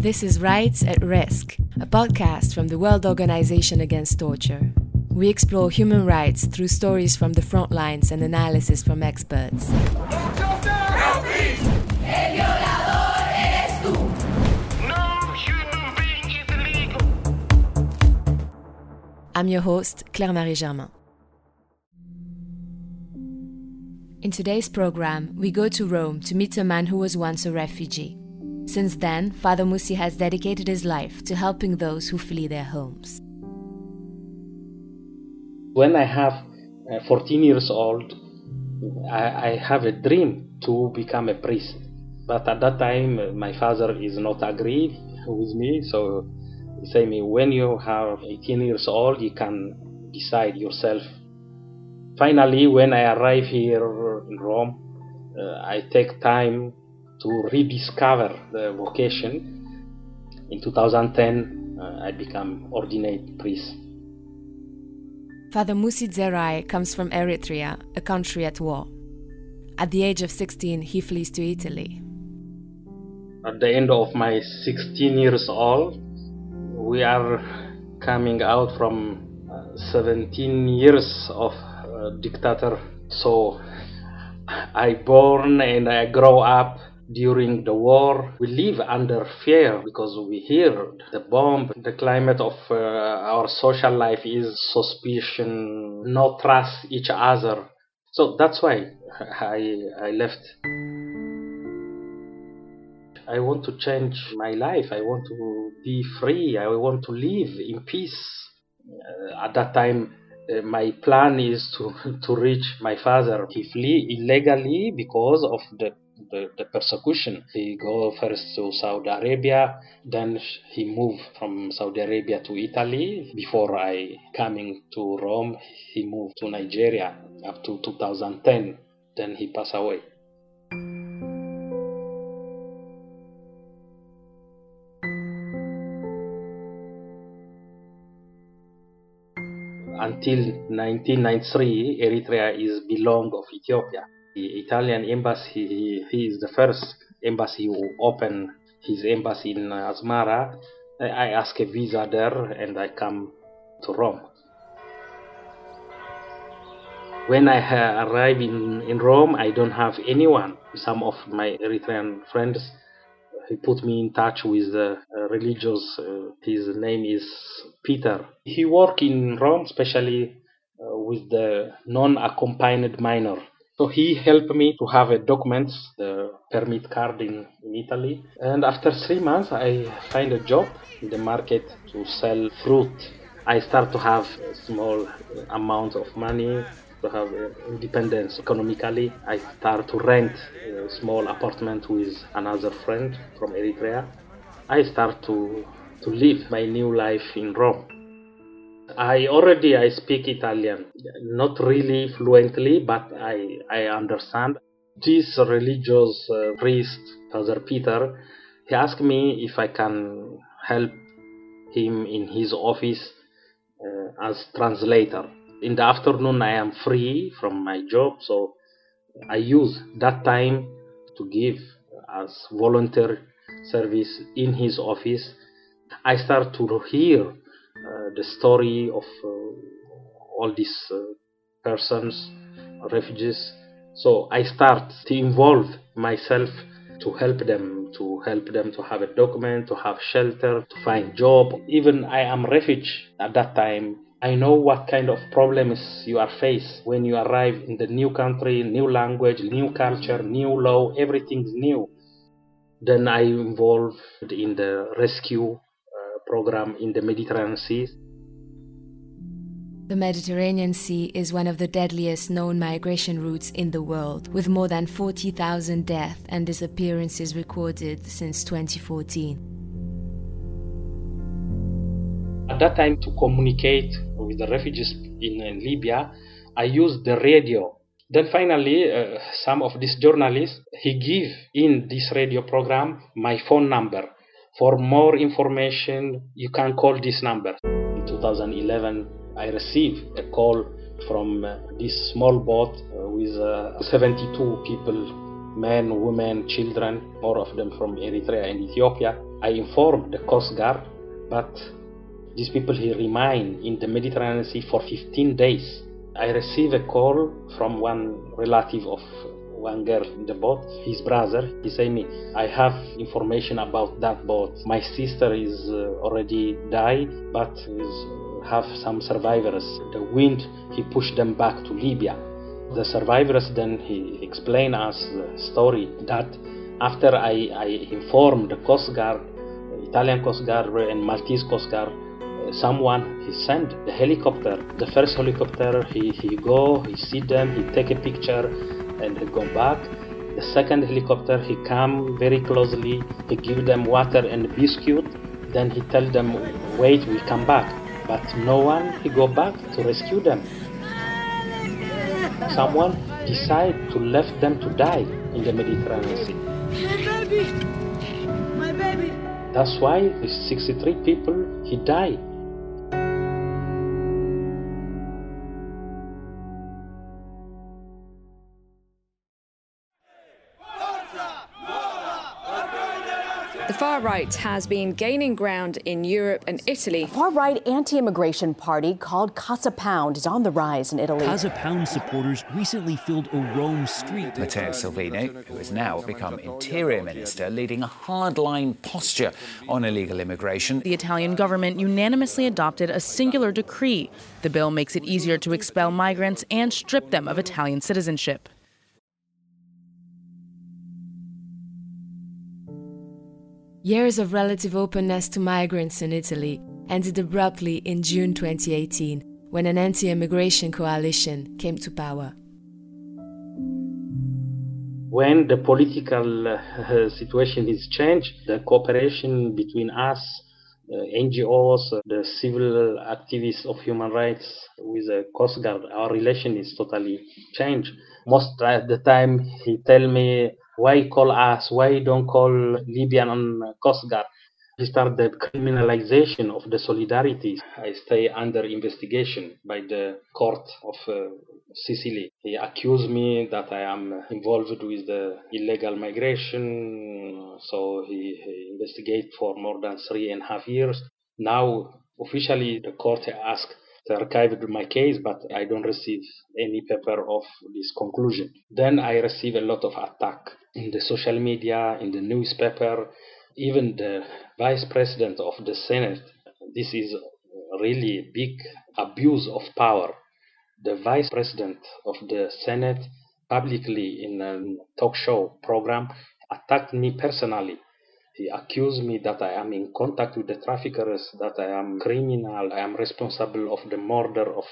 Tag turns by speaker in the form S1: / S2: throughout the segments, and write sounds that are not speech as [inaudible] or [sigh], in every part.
S1: This is Rights at Risk, a podcast from the World Organization Against Torture. We explore human rights through stories from the front lines and analysis from experts. I'm your host, Claire Marie Germain. In today's program, we go to Rome to meet a man who was once a refugee. Since then, Father Mussie has dedicated his life to helping those who flee their homes.
S2: When I have uh, 14 years old, I, I have a dream to become a priest. But at that time, uh, my father is not agreed with me, so he say me, when you have 18 years old, you can decide yourself. Finally, when I arrive here in Rome, uh, I take time to rediscover the vocation. In 2010, uh, I become ordinate priest.
S1: Father Mussie Zerai comes from Eritrea, a country at war. At the age of 16, he flees to Italy.
S2: At the end of my 16 years old, we are coming out from uh, 17 years of uh, dictator. So I born and I grow up during the war. We live under fear because we hear the bomb. The climate of uh, our social life is suspicion, no trust each other. So that's why [laughs] I, I left. I want to change my life. I want to be free. I want to live in peace. Uh, at that time, uh, my plan is to, [laughs] to reach my father. He flee illegally because of the, the, the, persecution. He go first to Saudi Arabia, then he moved from Saudi Arabia to Italy. Before I coming to Rome, he moved to Nigeria up to 2010. Then he passed away. until 1993, Eritrea is belong of Ethiopia. The Italian embassy, he, he is the first embassy who opened his embassy in Asmara. I ask a visa there and I come to Rome. When I arrive in, in Rome, I don't have anyone. Some of my Eritrean friends he put me in touch with a, a religious. Uh, his name is Peter. He worked in Rome, especially uh, with the non-accompanied minor. So he helped me to have a document, the permit card in, in Italy. And after three months, I find a job in the market to sell fruit. I start to have a small amount of money to have uh, independence economically. I start to rent a small apartment with another friend from Eritrea. I start to, to live my new life in Rome. I already I speak Italian, not really fluently, but I, I understand. This religious uh, priest, Father Peter, he asked me if I can help him in his office uh, as translator in the afternoon I am free from my job, so I use that time to give as volunteer service in his office. I start to hear the story of uh, all these uh, persons, refugees. So I start to involve myself to help them, to help them to have a document, to have shelter, to find job. Even I am refugee at that time I know what kind of problems you are faced when you arrive in the new country, new language, new culture, new law, everything's new. Then I involved in the rescue uh, program in the Mediterranean Sea.
S1: The Mediterranean Sea is one of the deadliest known migration routes in the world, with more than 40,000 deaths and disappearances recorded since 2014.
S2: At that time, to communicate with the refugees in, in Libya, I used the radio. Then finally, uh, some of these journalists, he give in this radio program my phone number. For more information, you can call this number. In 2011, I received a call from uh, this small boat uh, with uh, 72 people men, women, children, more of them from Eritrea and Ethiopia. I informed the Coast Guard, but these people here remain in the Mediterranean Sea for 15 days. I received a call from one relative of one girl in the boat, his brother. He said me, I have information about that boat. My sister is uh, already died, but is, have some survivors. The wind, he pushed them back to Libya. The survivors then he explained us the story that after I, I informed the Coast Guard, Italian Coast Guard and Maltese Coast Guard, someone he sent the helicopter the first helicopter he, he go he see them he take a picture and he go back. The second helicopter he come very closely. He give them water and biscuit. Then he tell them wait we come back. But no one he go back to rescue them. Someone decide to left them to die in the mediterranean sea.
S3: My baby! My baby!
S2: that's why the 63 people he died
S4: The far right has been gaining ground in Europe and Italy.
S5: Far right anti immigration party called Casa Pound is on the rise in Italy.
S6: Casa Pound supporters recently filled a Rome street.
S7: Matteo Salvini, who has now become interior minister, leading a hardline posture on illegal immigration.
S8: The Italian government unanimously adopted a singular decree. The bill makes it easier to expel migrants and strip them of Italian citizenship.
S1: Years of relative openness to migrants in Italy ended abruptly in June 2018 when an anti immigration coalition came to power.
S2: When the political uh, [laughs] situation is changed, the cooperation between us, uh, NGOs, uh, the civil activists of human rights with the Coast Guard, our relation is totally changed. Most of the time, he tell me why call us? Why don't call Libyan Coast Guard? He started the criminalization of the solidarity. I stay under investigation by the court of uh, Sicily. He accused me that I am involved with the illegal migration. So he, he investigated for more than three and a half years. Now, officially, the court asked archived my case, but I don't receive any paper of this conclusion. Then I receive a lot of attack in the social media, in the newspaper, even the vice president of the Senate. This is really a big abuse of power. The vice president of the Senate publicly in a talk show program attacked me personally he accused me that I am in contact with the traffickers, that I am criminal, I am responsible of the murder of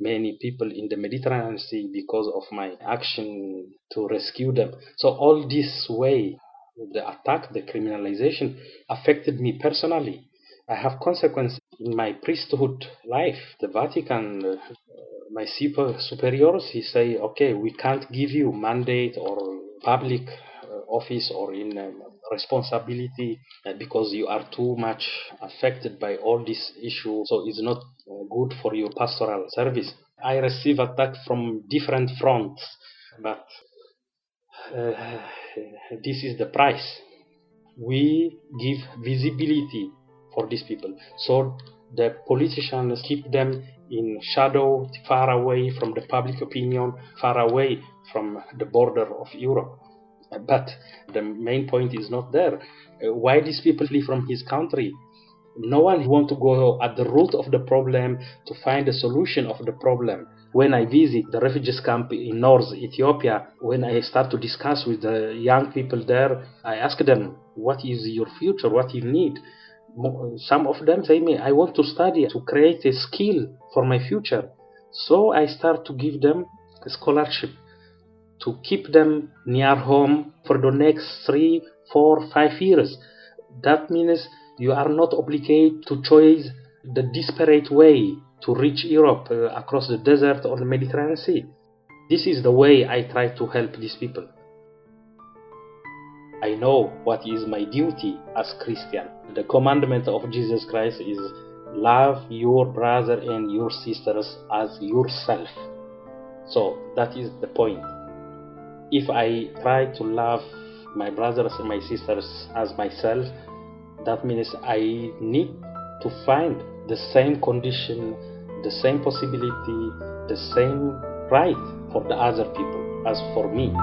S2: many people in the Mediterranean Sea because of my action to rescue them. So all this way, the attack, the criminalization affected me personally. I have consequences in my priesthood life. The Vatican, uh, my super superiors, he say, okay, we can't give you mandate or public office or in um, responsibility uh, because you are too much affected by all these issues so it's not uh, good for your pastoral service. I receive attack from different fronts but uh, this is the price. We give visibility for these people so the politicians keep them in shadow far away from the public opinion far away from the border of europe but the main point is not there. Uh, why these people flee from his country? No one want to go at the root of the problem to find a solution of the problem. When I visit the refugees camp in North Ethiopia, when I start to discuss with the young people there, I ask them, what is your future? What you need? Some of them say me, I want to study to create a skill for my future. So I start to give them a scholarship to keep them near home for the next three, four, five years. That means you are not obligated to choose the desperate way to reach Europe uh, across the desert or the Mediterranean Sea. This is the way I try to help these people. I know what is my duty as Christian. The commandment of Jesus Christ is love your brother and your sisters as yourself. So that is the point if I try to love my brothers and my sisters as myself, that means I need to find the same condition, the same possibility, the same right for the other people as for me.